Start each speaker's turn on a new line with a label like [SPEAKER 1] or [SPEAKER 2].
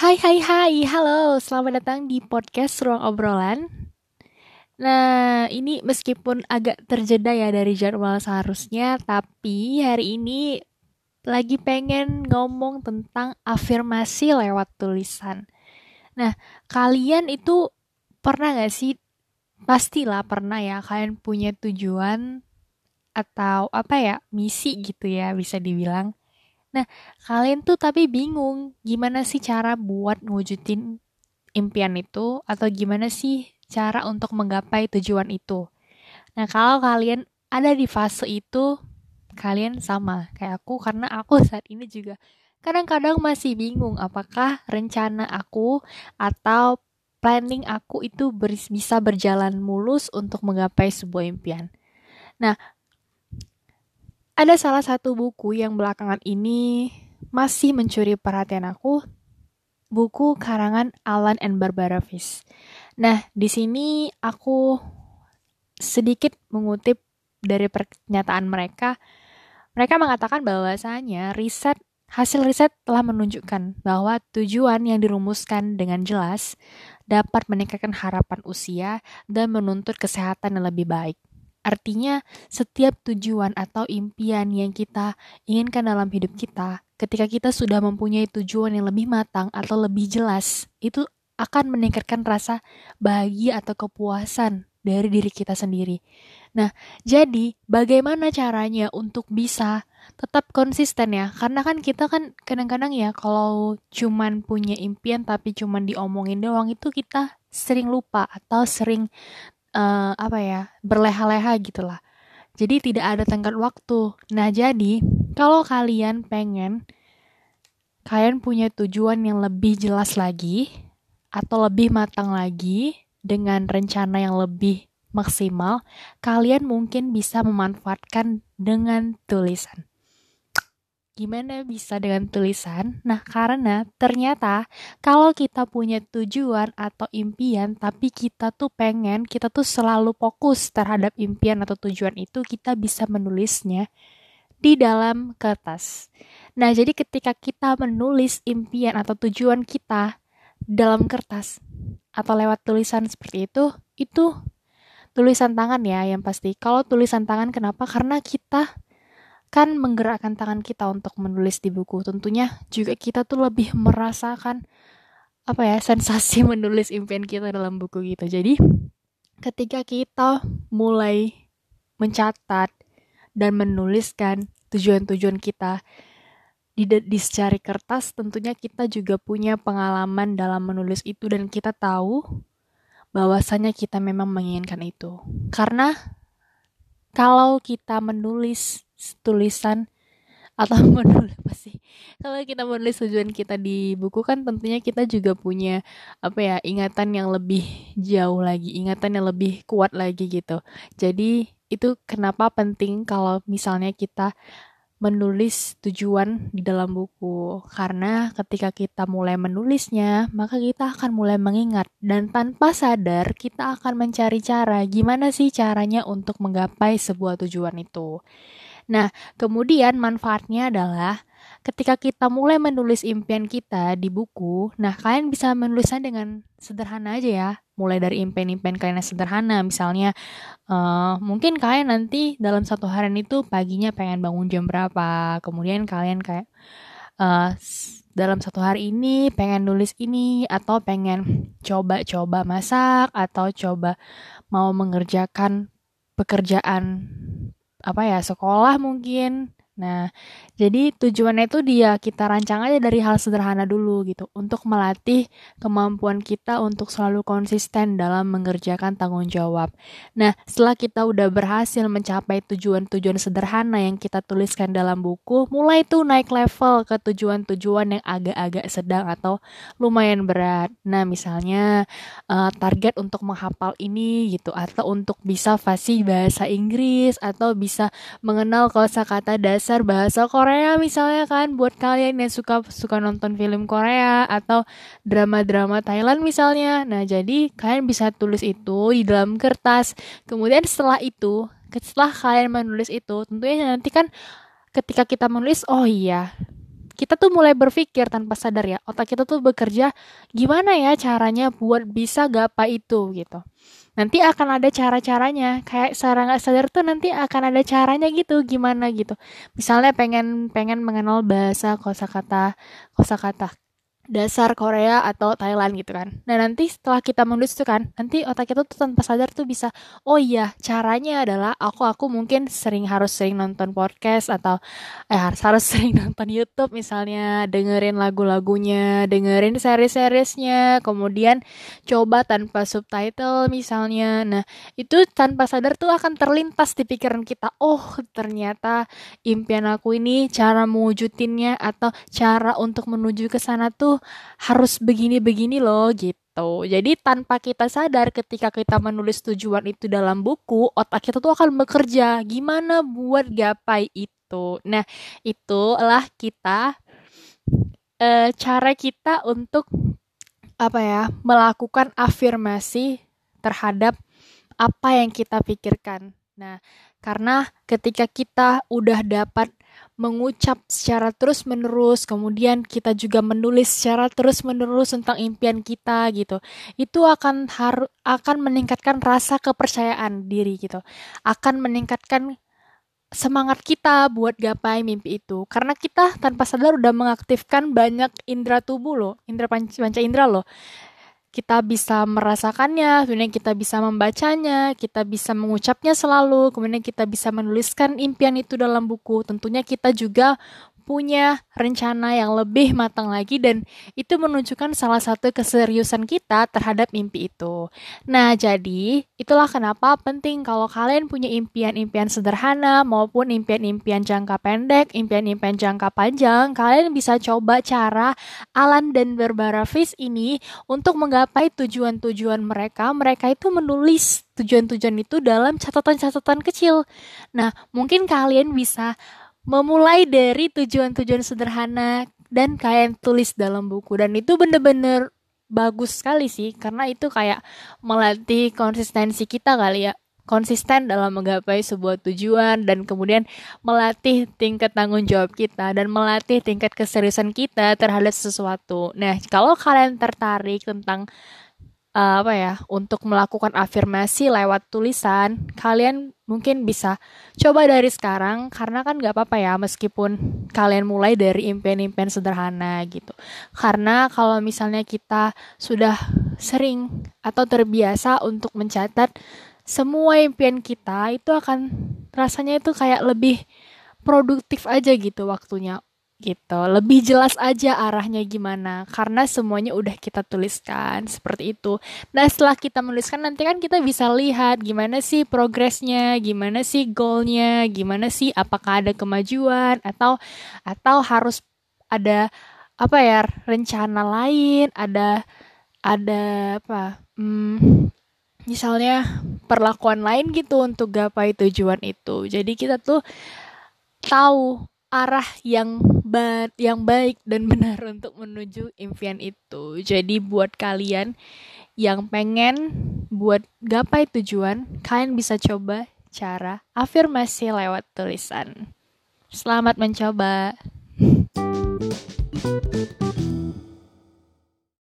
[SPEAKER 1] Hai hai hai, halo, selamat datang di podcast Ruang Obrolan. Nah, ini meskipun agak terjeda ya dari jadwal seharusnya, tapi hari ini lagi pengen ngomong tentang afirmasi lewat tulisan. Nah, kalian itu pernah gak sih? Pastilah pernah ya, kalian punya tujuan atau apa ya, misi gitu ya bisa dibilang Nah, kalian tuh tapi bingung gimana sih cara buat ngewujudin impian itu atau gimana sih cara untuk menggapai tujuan itu. Nah, kalau kalian ada di fase itu, kalian sama kayak aku karena aku saat ini juga kadang-kadang masih bingung apakah rencana aku atau planning aku itu bisa berjalan mulus untuk menggapai sebuah impian. Nah, ada salah satu buku yang belakangan ini masih mencuri perhatian aku, buku karangan Alan and Barbara Fish. Nah, di sini aku sedikit mengutip dari pernyataan mereka. Mereka mengatakan bahwasanya riset hasil riset telah menunjukkan bahwa tujuan yang dirumuskan dengan jelas dapat meningkatkan harapan usia dan menuntut kesehatan yang lebih baik. Artinya, setiap tujuan atau impian yang kita inginkan dalam hidup kita, ketika kita sudah mempunyai tujuan yang lebih matang atau lebih jelas, itu akan meningkatkan rasa bahagia atau kepuasan dari diri kita sendiri. Nah, jadi bagaimana caranya untuk bisa tetap konsisten ya? Karena kan kita kan kadang-kadang ya kalau cuman punya impian tapi cuman diomongin doang itu kita sering lupa atau sering uh, apa ya berleha-leha gitulah jadi tidak ada tenggat waktu nah jadi kalau kalian pengen kalian punya tujuan yang lebih jelas lagi atau lebih matang lagi dengan rencana yang lebih maksimal, kalian mungkin bisa memanfaatkan dengan tulisan. Gimana bisa dengan tulisan? Nah, karena ternyata kalau kita punya tujuan atau impian, tapi kita tuh pengen, kita tuh selalu fokus terhadap impian atau tujuan itu, kita bisa menulisnya di dalam kertas. Nah, jadi ketika kita menulis impian atau tujuan kita dalam kertas atau lewat tulisan seperti itu, itu tulisan tangan ya yang pasti. Kalau tulisan tangan kenapa? Karena kita kan menggerakkan tangan kita untuk menulis di buku. Tentunya juga kita tuh lebih merasakan apa ya sensasi menulis impian kita dalam buku gitu. Jadi ketika kita mulai mencatat dan menuliskan tujuan-tujuan kita di, di secari kertas, tentunya kita juga punya pengalaman dalam menulis itu dan kita tahu bahwasanya kita memang menginginkan itu. Karena kalau kita menulis tulisan atau menulis apa sih? Kalau kita menulis tujuan kita di buku kan tentunya kita juga punya apa ya ingatan yang lebih jauh lagi ingatan yang lebih kuat lagi gitu. Jadi itu kenapa penting kalau misalnya kita menulis tujuan di dalam buku? Karena ketika kita mulai menulisnya maka kita akan mulai mengingat dan tanpa sadar kita akan mencari cara gimana sih caranya untuk menggapai sebuah tujuan itu Nah, kemudian manfaatnya adalah ketika kita mulai menulis impian kita di buku, nah kalian bisa menulisnya dengan sederhana aja ya. Mulai dari impian-impian kalian yang sederhana, misalnya uh, mungkin kalian nanti dalam satu hari itu paginya pengen bangun jam berapa, kemudian kalian kayak uh, dalam satu hari ini pengen nulis ini atau pengen coba-coba masak atau coba mau mengerjakan pekerjaan apa ya sekolah mungkin Nah, jadi tujuannya itu dia kita rancang aja dari hal sederhana dulu gitu untuk melatih kemampuan kita untuk selalu konsisten dalam mengerjakan tanggung jawab. Nah, setelah kita udah berhasil mencapai tujuan-tujuan sederhana yang kita tuliskan dalam buku, mulai tuh naik level ke tujuan-tujuan yang agak-agak sedang atau lumayan berat. Nah, misalnya uh, target untuk menghafal ini gitu atau untuk bisa fasih bahasa Inggris atau bisa mengenal kosakata dasar dasar bahasa Korea misalnya kan buat kalian yang suka suka nonton film Korea atau drama-drama Thailand misalnya. Nah, jadi kalian bisa tulis itu di dalam kertas. Kemudian setelah itu, setelah kalian menulis itu, tentunya nanti kan ketika kita menulis, oh iya, kita tuh mulai berpikir tanpa sadar ya otak kita tuh bekerja gimana ya caranya buat bisa gapai itu? gitu. Nanti akan ada cara-caranya kayak secara nggak sadar tuh nanti akan ada caranya gitu gimana gitu. Misalnya pengen pengen mengenal bahasa kosakata kosakata dasar Korea atau Thailand gitu kan. Nah nanti setelah kita menulis itu kan, nanti otak kita tuh tanpa sadar tuh bisa, oh iya caranya adalah aku aku mungkin sering harus sering nonton podcast atau eh harus harus sering nonton YouTube misalnya, dengerin lagu-lagunya, dengerin series-seriesnya, kemudian coba tanpa subtitle misalnya. Nah itu tanpa sadar tuh akan terlintas di pikiran kita, oh ternyata impian aku ini cara mewujudinnya atau cara untuk menuju ke sana tuh harus begini-begini loh gitu. Jadi tanpa kita sadar ketika kita menulis tujuan itu dalam buku, otak kita tuh akan bekerja gimana buat gapai itu. Nah, itulah kita e, cara kita untuk apa ya, melakukan afirmasi terhadap apa yang kita pikirkan. Nah, karena ketika kita udah dapat mengucap secara terus-menerus, kemudian kita juga menulis secara terus-menerus tentang impian kita gitu. Itu akan harus akan meningkatkan rasa kepercayaan diri gitu. Akan meningkatkan semangat kita buat gapai mimpi itu. Karena kita tanpa sadar udah mengaktifkan banyak indera tubuh loh, indera panca indera loh kita bisa merasakannya, kemudian kita bisa membacanya, kita bisa mengucapnya selalu, kemudian kita bisa menuliskan impian itu dalam buku. Tentunya kita juga punya rencana yang lebih matang lagi dan itu menunjukkan salah satu keseriusan kita terhadap mimpi itu. Nah, jadi itulah kenapa penting kalau kalian punya impian-impian sederhana maupun impian-impian jangka pendek, impian-impian jangka panjang, kalian bisa coba cara Alan dan Barbara Fish ini untuk menggapai tujuan-tujuan mereka. Mereka itu menulis tujuan-tujuan itu dalam catatan-catatan kecil. Nah, mungkin kalian bisa memulai dari tujuan-tujuan sederhana dan kalian tulis dalam buku dan itu bener-bener bagus sekali sih karena itu kayak melatih konsistensi kita kali ya konsisten dalam menggapai sebuah tujuan dan kemudian melatih tingkat tanggung jawab kita dan melatih tingkat keseriusan kita terhadap sesuatu. Nah, kalau kalian tertarik tentang uh, apa ya untuk melakukan afirmasi lewat tulisan kalian mungkin bisa coba dari sekarang karena kan nggak apa-apa ya meskipun kalian mulai dari impian-impian sederhana gitu. Karena kalau misalnya kita sudah sering atau terbiasa untuk mencatat semua impian kita itu akan rasanya itu kayak lebih produktif aja gitu waktunya gitu. Lebih jelas aja arahnya gimana. Karena semuanya udah kita tuliskan seperti itu. Nah setelah kita menuliskan nanti kan kita bisa lihat gimana sih progresnya gimana sih goalnya gimana sih apakah ada kemajuan atau atau harus ada apa ya rencana lain ada ada apa hmm, misalnya perlakuan lain gitu untuk gapai tujuan itu. Jadi kita tuh tahu arah yang ba yang baik dan benar untuk menuju impian itu. Jadi buat kalian yang pengen buat gapai tujuan, kalian bisa coba cara afirmasi lewat tulisan. Selamat mencoba.